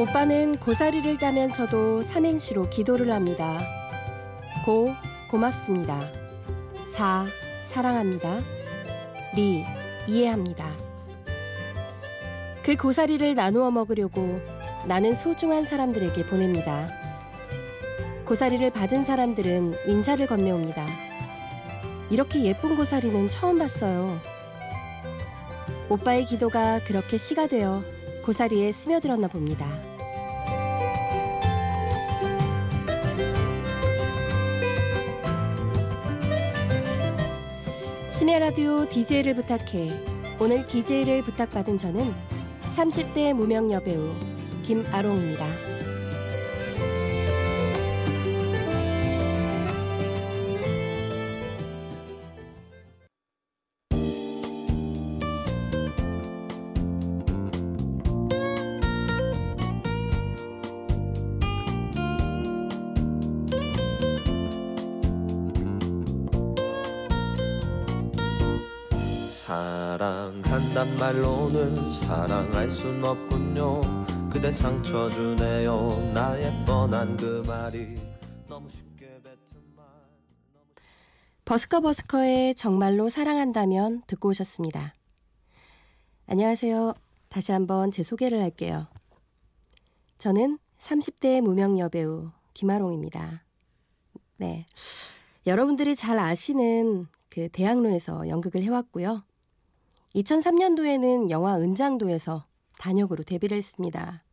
오빠는 고사리를 따면서도 삼행시로 기도를 합니다. 고, 고맙습니다. 사, 사랑합니다. 리, 이해합니다. 그 고사리를 나누어 먹으려고 나는 소중한 사람들에게 보냅니다. 고사리를 받은 사람들은 인사를 건네옵니다. 이렇게 예쁜 고사리는 처음 봤어요. 오빠의 기도가 그렇게 씨가 되어 고사리에 스며들었나 봅니다. 심야 라디오 DJ를 부탁해. 오늘 DJ를 부탁받은 저는 30대 무명 여배우 김아롱입니다. 사랑한단 말로는 사랑할 순 없군요 그대 상처 주네요 나의 뻔한 그 말이 너무 쉽게 뱉은 말 버스커 버스커의 정말로 사랑한다면 듣고 오셨습니다. 안녕하세요. 다시 한번 제 소개를 할게요. 저는 30대 무명 여배우 김아롱입니다. 네. 여러분들이 잘 아시는 그 대학로에서 연극을 해왔고요. 2003년도에는 영화 은장도에서 단역으로 데뷔를 했습니다.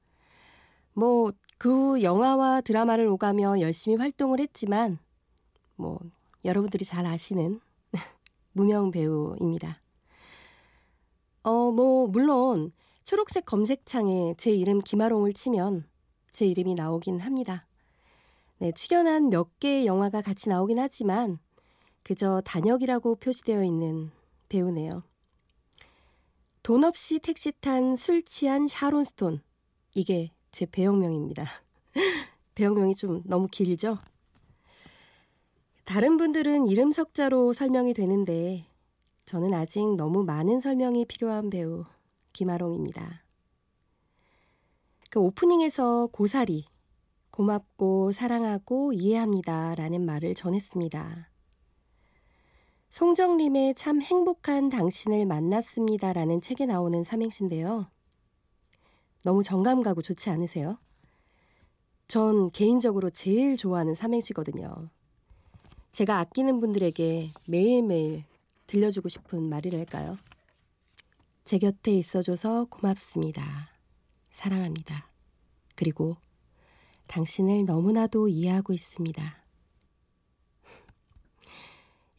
뭐, 그 영화와 드라마를 오가며 열심히 활동을 했지만, 뭐, 여러분들이 잘 아시는 무명 배우입니다. 어, 뭐, 물론, 초록색 검색창에 제 이름 김아롱을 치면 제 이름이 나오긴 합니다. 네, 출연한 몇 개의 영화가 같이 나오긴 하지만, 그저 단역이라고 표시되어 있는 배우네요. 돈 없이 택시 탄 술 취한 샤론 스톤. 이게 제 배역명입니다. 배역명이 좀 너무 길죠? 다른 분들은 이름 석자로 설명이 되는데 저는 아직 너무 많은 설명이 필요한 배우 김아롱입니다. 그 오프닝에서 고사리, 고맙고 사랑하고 이해합니다 라는 말을 전했습니다. 송정림의 참 행복한 당신을 만났습니다. 라는 책에 나오는 삼행시인데요. 너무 정감 가고 좋지 않으세요? 전 개인적으로 제일 좋아하는 삼행시거든요. 제가 아끼는 분들에게 매일매일 들려주고 싶은 말이랄까요? 제 곁에 있어줘서 고맙습니다. 사랑합니다. 그리고 당신을 너무나도 이해하고 있습니다.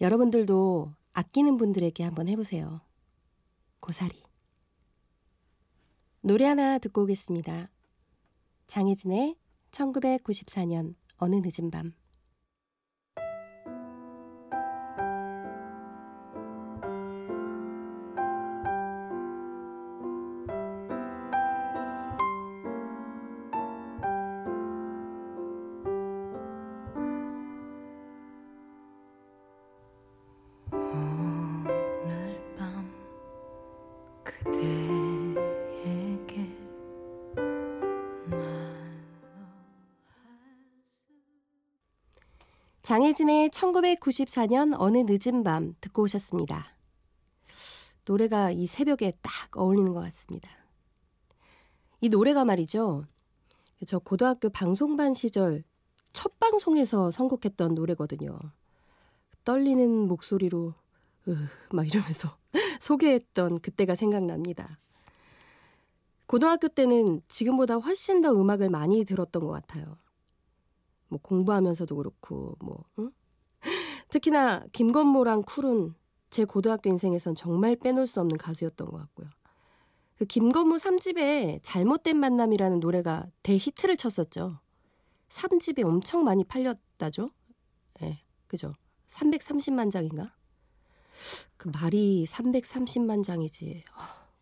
여러분들도 아끼는 분들에게 한번 해보세요. 고사리. 노래 하나 듣고 오겠습니다. 장혜진의 1994년 어느 늦은 밤. 장혜진의 1994년 어느 늦은 밤 듣고 오셨습니다. 노래가 이 새벽에 딱 어울리는 것 같습니다. 이 노래가 말이죠. 저 고등학교 방송반 시절 첫 방송에서 선곡했던 노래거든요. 떨리는 목소리로 으, 막 이러면서 소개했던 그때가 생각납니다. 고등학교 때는 지금보다 훨씬 더 음악을 많이 들었던 것 같아요. 뭐 공부하면서도 그렇고 뭐 응? 특히나 김건모랑 쿨은 제 고등학교 인생에선 정말 빼놓을 수 없는 가수였던 것 같고요. 그 김건모 3집에 잘못된 만남이라는 노래가 대히트를 쳤었죠. 3집에 엄청 많이 팔렸다죠. 예, 네, 그죠. 330만 장인가? 그 말이 330만 장이지.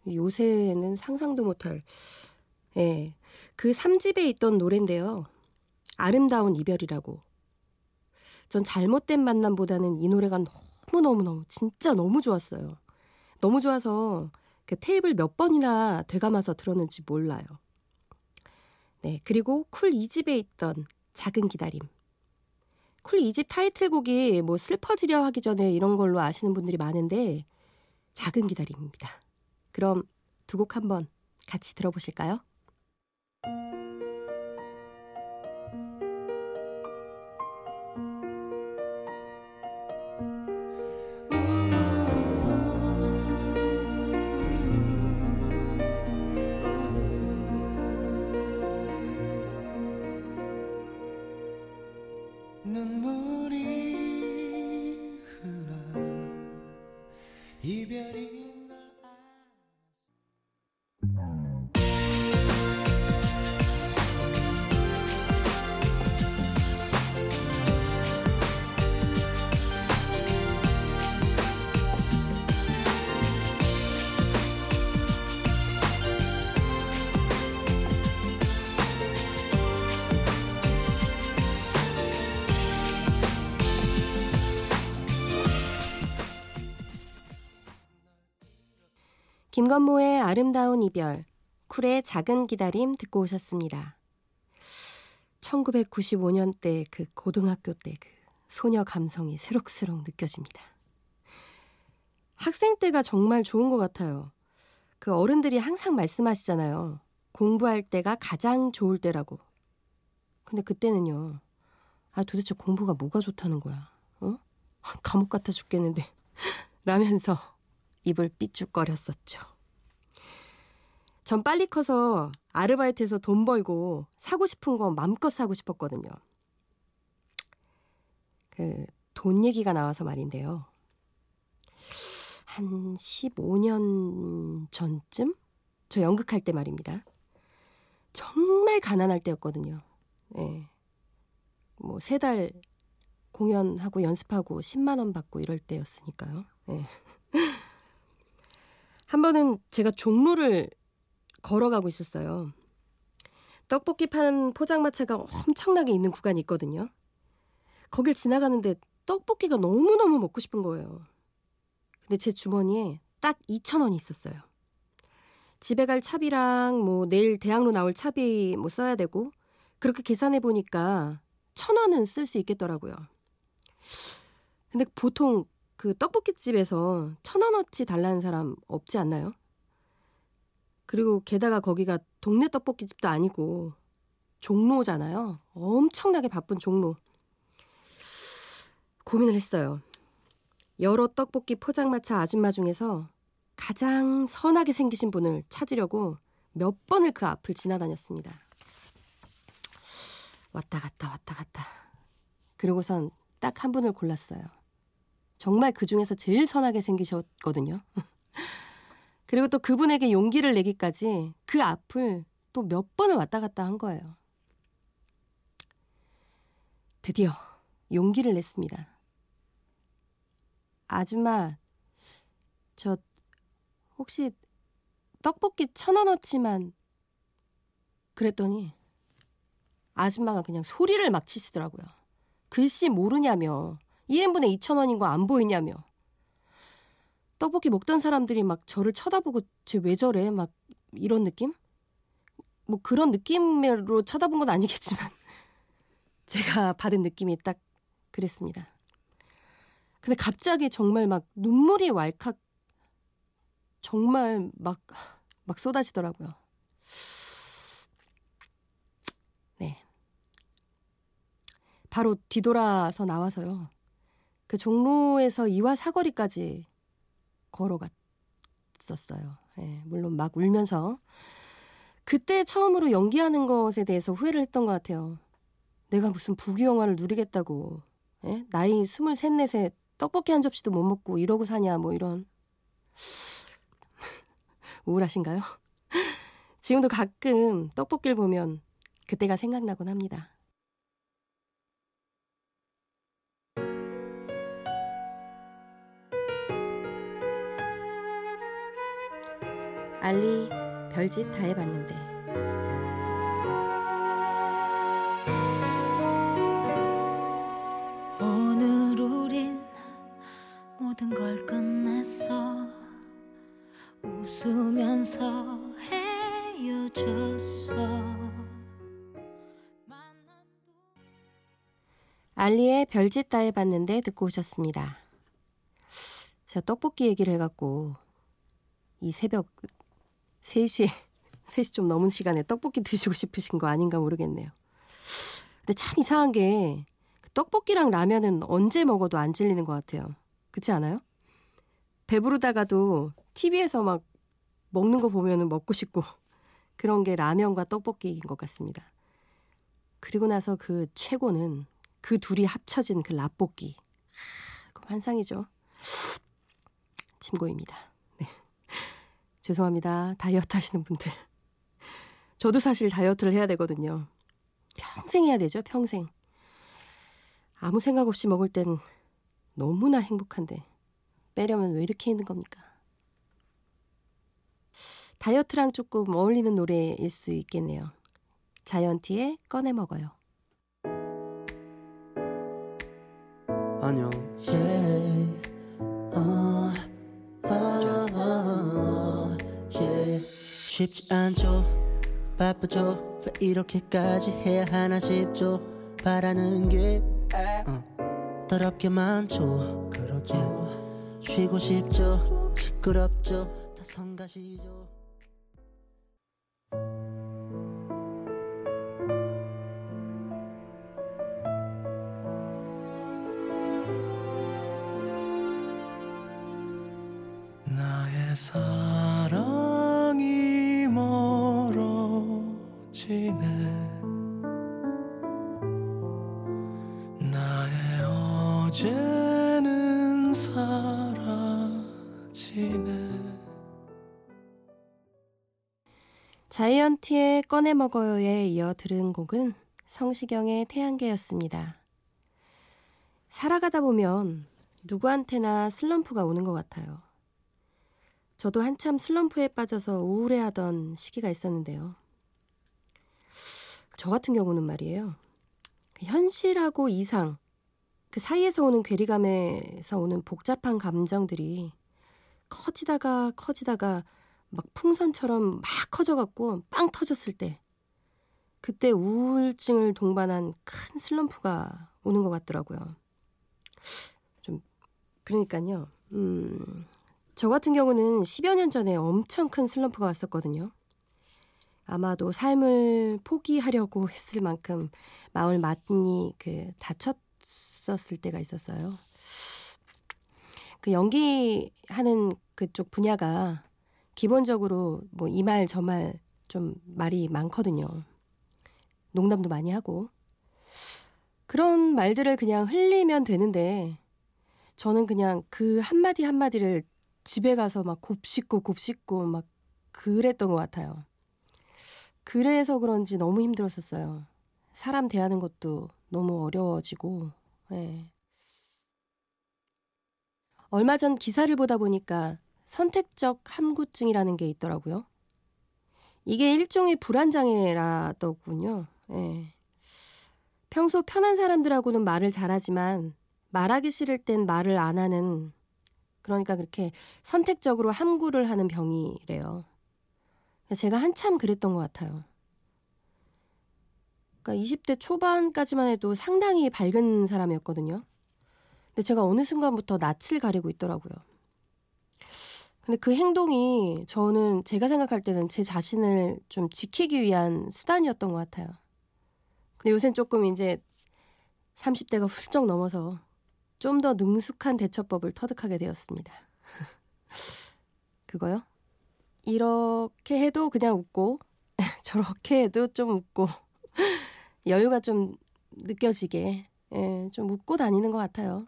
요새는 상상도 못할. 예. 그 3집에 있던 노래인데요. 아름다운 이별이라고. 전 잘못된 만남보다는 이 노래가 너무너무너무 진짜 너무 좋았어요. 너무 좋아서 그 테이프를 몇 번이나 되감아서 들었는지 몰라요. 네, 그리고 쿨 2집에 있던 작은 기다림. 쿨 2집 타이틀곡이 뭐 슬퍼지려 하기 전에 이런 걸로 아시는 분들이 많은데 작은 기다림입니다. 그럼 두 곡 한번 같이 들어보실까요? 눈물. 김건모의 아름다운 이별, 쿨의 작은 기다림 듣고 오셨습니다. 1995년 때 그 고등학교 때 그 소녀 감성이 새록새록 느껴집니다. 학생 때가 정말 좋은 것 같아요. 그 어른들이 항상 말씀하시잖아요. 공부할 때가 가장 좋을 때라고. 근데 그때는요. 아, 도대체 공부가 뭐가 좋다는 거야? 어? 감옥 같아 죽겠는데. 라면서 입을 삐죽거렸었죠. 전 빨리 커서 아르바이트해서 돈 벌고 사고 싶은 거 마음껏 사고 싶었거든요. 그, 돈 얘기가 나와서 말인데요. 한 15년 전쯤? 저 연극할 때 말입니다. 정말 가난할 때였거든요. 예. 네. 뭐, 세 달 공연하고 연습하고 10만원 받고 이럴 때였으니까요. 예. 네. 한 번은 제가 종로를 걸어가고 있었어요. 떡볶이 파는 포장마차가 엄청나게 있는 구간이 있거든요. 거길 지나가는데 떡볶이가 너무너무 먹고 싶은 거예요. 근데 제 주머니에 딱 2,000원이 있었어요. 집에 갈 차비랑 뭐 내일 대학로 나올 차비 뭐 써야 되고 그렇게 계산해 보니까 1,000원은 쓸 수 있겠더라고요. 근데 보통 그 떡볶이집에서 천 원어치 달라는 사람 없지 않나요? 그리고 게다가 거기가 동네 떡볶이집도 아니고 종로잖아요. 엄청나게 바쁜 종로. 고민을 했어요. 여러 떡볶이 포장마차 아줌마 중에서 가장 선하게 생기신 분을 찾으려고 몇 번을 그 앞을 지나다녔습니다. 왔다 갔다 왔다 갔다. 그러고선 딱 한 분을 골랐어요. 정말 그 중에서 제일 선하게 생기셨거든요. 그리고 또 그분에게 용기를 내기까지 그 앞을 또 몇 번을 왔다 갔다 한 거예요. 드디어 용기를 냈습니다. 아줌마, 저 혹시 떡볶이 천 원어치만 그랬더니 아줌마가 그냥 소리를 막 치시더라고요. 글씨 모르냐며 1인분에 2,000원인 거 안 보이냐며. 떡볶이 먹던 사람들이 막 저를 쳐다보고 쟤 왜 저래? 막 이런 느낌? 뭐 그런 느낌으로 쳐다본 건 아니겠지만 제가 받은 느낌이 딱 그랬습니다. 근데 갑자기 정말 막 눈물이 왈칵 정말 막, 막 쏟아지더라고요. 네. 바로 뒤돌아서 나와서요. 그 종로에서 이화 사거리까지 걸어갔었어요. 예, 물론 막 울면서 그때 처음으로 연기하는 것에 대해서 후회를 했던 것 같아요. 내가 무슨 부귀영화를 누리겠다고 예? 나이 스물셋 넷에 떡볶이 한 접시도 못 먹고 이러고 사냐 뭐 이런 우울하신가요? 지금도 가끔 떡볶이를 보면 그때가 생각나곤 합니다. 알리 별짓 다 해봤는데. 오늘 우린 모든 걸 끝냈어. 웃으면서 헤어졌어. 알리의 별짓 다 해봤는데 듣고 오셨습니다. 제가 떡볶이 얘기를 해갖고 이 새벽 3시에 3시 좀 넘은 시간에 떡볶이 드시고 싶으신 거 아닌가 모르겠네요. 근데 참 이상한 게그 떡볶이랑 라면은 언제 먹어도 안 질리는 것 같아요. 그렇지 않아요? 배부르다가도 TV에서 막 먹는 거 보면은 먹고 싶고 그런 게 라면과 떡볶이인 것 같습니다. 그리고 나서 그 최고는 그 둘이 합쳐진 그 라볶이. 그 환상이죠. 침고입니다. 네. 죄송합니다. 다이어트 하시는 분들. 저도 사실 다이어트를 해야 되거든요. 평생 해야 되죠, 평생. 아무 생각 없이 먹을 땐 너무나 행복한데 빼려면 왜 이렇게 힘든 겁니까? 다이어트랑 조금 어울리는 노래일 수 있겠네요. 자이언티의 꺼내 먹어요. 안녕 yeah. 쉽지 않죠. 바쁘죠. 왜 이렇게까지 해야 하나 싶죠. 바라는 게 어, 더럽게 많죠 그렇죠. 쉬고 싶죠. 시끄럽죠. 다 성가시죠. 나의 사 자이언티의 꺼내 먹어요에 이어 들은 곡은 성시경의 태양계였습니다. 살아가다 보면 누구한테나 슬럼프가 오는 것 같아요. 저도 한참 슬럼프에 빠져서 우울해하던 시기가 있었는데요. 저 같은 경우는 말이에요. 그 현실하고 이상, 그 사이에서 오는 괴리감에서 오는 복잡한 감정들이 커지다가 커지다가 막 풍선처럼 막 커져갖고 빵 터졌을 때 그때 우울증을 동반한 큰 슬럼프가 오는 것 같더라고요. 좀 그러니까요. 음, 저 같은 경우는 10여 년 전에 엄청 큰 슬럼프가 왔었거든요. 아마도 삶을 포기하려고 했을 만큼 마음을 많이 그 다쳤었을 때가 있었어요. 그 연기하는 그쪽 분야가 기본적으로 뭐 이 말 저 말 좀 말이 많거든요. 농담도 많이 하고. 그런 말들을 그냥 흘리면 되는데 저는 그냥 그 한마디 한마디를 집에 가서 막 곱씹고 곱씹고 막 그랬던 것 같아요. 그래서 그런지 너무 힘들었었어요. 사람 대하는 것도 너무 어려워지고, 예. 얼마 전 기사를 보다 보니까 선택적 함구증이라는 게 있더라고요. 이게 일종의 불안장애라더군요. 예. 평소 편한 사람들하고는 말을 잘하지만 말하기 싫을 땐 말을 안 하는 그러니까 그렇게 선택적으로 함구를 하는 병이래요. 제가 한참 그랬던 것 같아요. 그러니까 20대 초반까지만 해도 상당히 밝은 사람이었거든요. 근데 제가 어느 순간부터 낯을 가리고 있더라고요. 근데 그 행동이 저는 제가 생각할 때는 제 자신을 좀 지키기 위한 수단이었던 것 같아요. 근데 요새는 조금 이제 30대가 훌쩍 넘어서 좀 더 능숙한 대처법을 터득하게 되었습니다. 그거요? 이렇게 해도 그냥 웃고 저렇게 해도 좀 웃고 여유가 좀 느껴지게 예, 좀 웃고 다니는 것 같아요.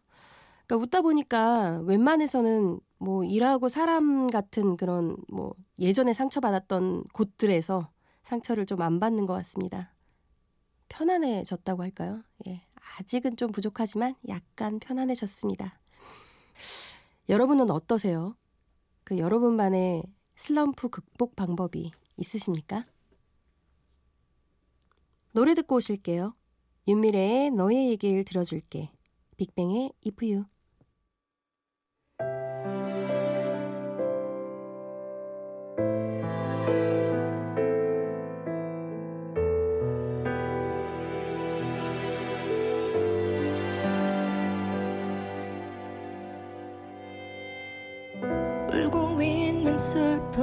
그러니까 웃다 보니까 웬만해서는 뭐 일하고 사람 같은 그런 뭐 예전에 상처받았던 곳들에서 상처를 좀 안 받는 것 같습니다. 편안해졌다고 할까요? 예. 아직은 좀 부족하지만 약간 편안해졌습니다. 여러분은 어떠세요? 그 여러분만의 슬럼프 극복 방법이 있으십니까? 노래 듣고 오실게요. 윤미래의 너의 얘기를 들어줄게. 빅뱅의 If You.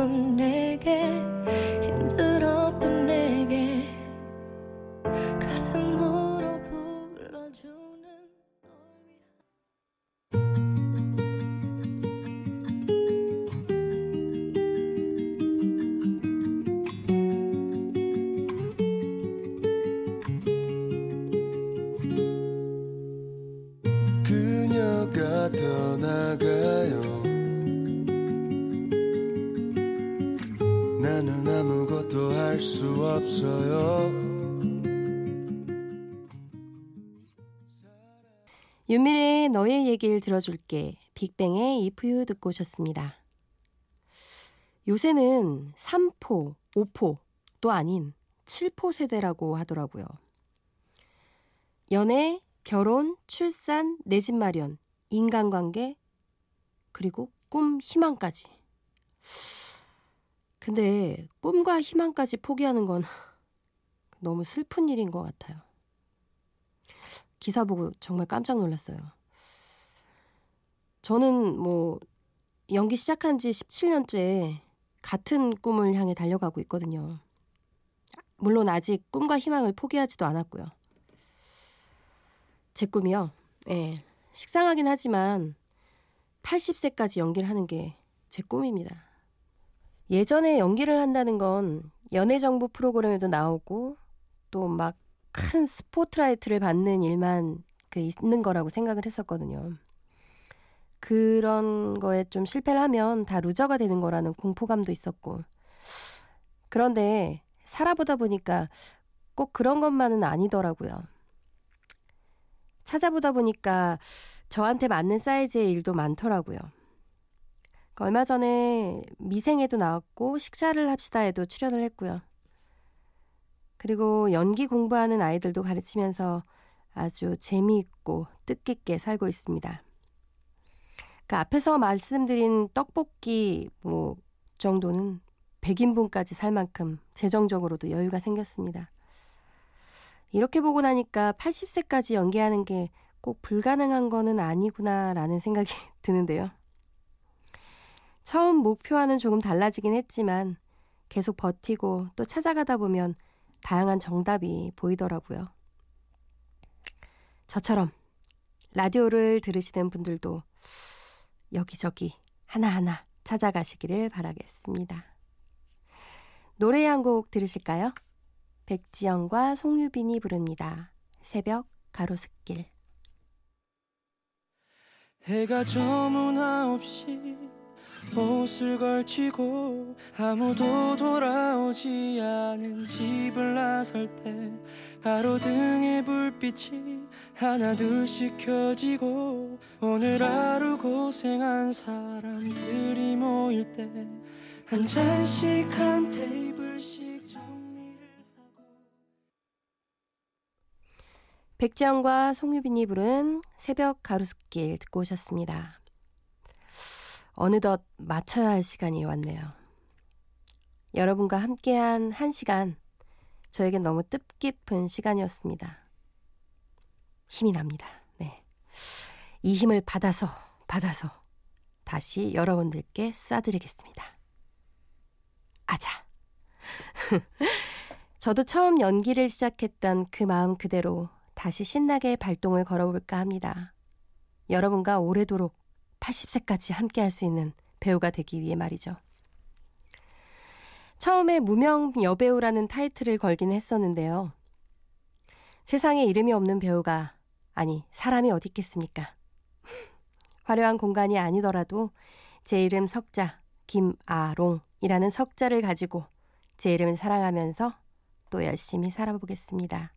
내게 윤미래의 너의 얘기를 들어줄게 빅뱅의 If You 듣고 오셨습니다. 요새는 3포, 5포도 아닌 7포 세대라고 하더라고요. 연애, 결혼, 출산, 내 집 마련, 인간관계, 그리고 꿈, 희망까지. 근데 꿈과 희망까지 포기하는 건 너무 슬픈 일인 것 같아요. 기사 보고 정말 깜짝 놀랐어요. 저는 뭐 연기 시작한 지 17년째 같은 꿈을 향해 달려가고 있거든요. 물론 아직 꿈과 희망을 포기하지도 않았고요. 제 꿈이요. 예. 식상하긴 하지만 80세까지 연기를 하는 게 제 꿈입니다. 예전에 연기를 한다는 건 연예 정보 프로그램에도 나오고 또 막 큰 스포트라이트를 받는 일만 그 있는 거라고 생각을 했었거든요. 그런 거에 좀 실패를 하면 다 loser가 되는 거라는 공포감도 있었고. 그런데 살아보다 보니까 꼭 그런 것만은 아니더라고요. 찾아보다 보니까 저한테 맞는 사이즈의 일도 많더라고요. 얼마 전에 미생에도 나왔고 식샤를 합시다에도 출연을 했고요. 그리고 연기 공부하는 아이들도 가르치면서 아주 재미있고 뜻깊게 살고 있습니다. 그 앞에서 말씀드린 떡볶이 뭐 정도는 100인분까지 살 만큼 재정적으로도 여유가 생겼습니다. 이렇게 보고 나니까 80세까지 연기하는 게 꼭 불가능한 거는 아니구나라는 생각이 드는데요. 처음 목표와는 조금 달라지긴 했지만 계속 버티고 또 찾아가다 보면 다양한 정답이 보이더라고요. 저처럼 라디오를 들으시는 분들도 여기저기 하나하나 찾아가시기를 바라겠습니다. 노래 한 곡 들으실까요? 백지영과 송유빈이 부릅니다. 새벽 가로수길. 해가 저문 아홉시 옷을 걸치고 아무도 돌아오지 않은 집을 나설 때 가로등의 불빛이 하나둘씩 켜지고 오늘 하루 고생한 사람들이 모일 때 한 잔씩 한 테이블씩 정리를 하고 백지영과 송유빈이 부른 새벽 가로수길 듣고 오셨습니다. 어느덧 맞춰야 할 시간이 왔네요. 여러분과 함께한 한 시간, 저에겐 너무 뜻깊은 시간이었습니다. 힘이 납니다. 네. 이 힘을 받아서, 받아서 다시 여러분들께 쏴드리겠습니다. 아자. 저도 처음 연기를 시작했던 그 마음 그대로 다시 신나게 발동을 걸어볼까 합니다. 여러분과 오래도록 80세까지 함께 할 수 있는 배우가 되기 위해 말이죠. 처음에 무명 여배우라는 타이틀을 걸긴 했었는데요. 세상에 이름이 없는 배우가, 아니, 사람이 어디 있겠습니까? 화려한 공간이 아니더라도 제 이름 석자, 김아롱이라는 석자를 가지고 제 이름을 사랑하면서 또 열심히 살아보겠습니다.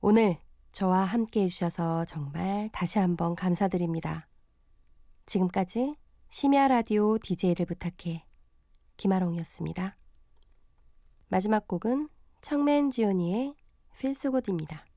오늘 저와 함께 해주셔서 정말 다시 한번 감사드립니다. 지금까지 심야 라디오 DJ를 부탁해 김아롱이었습니다. 마지막 곡은 청맨 지오니의 필수곡입니다.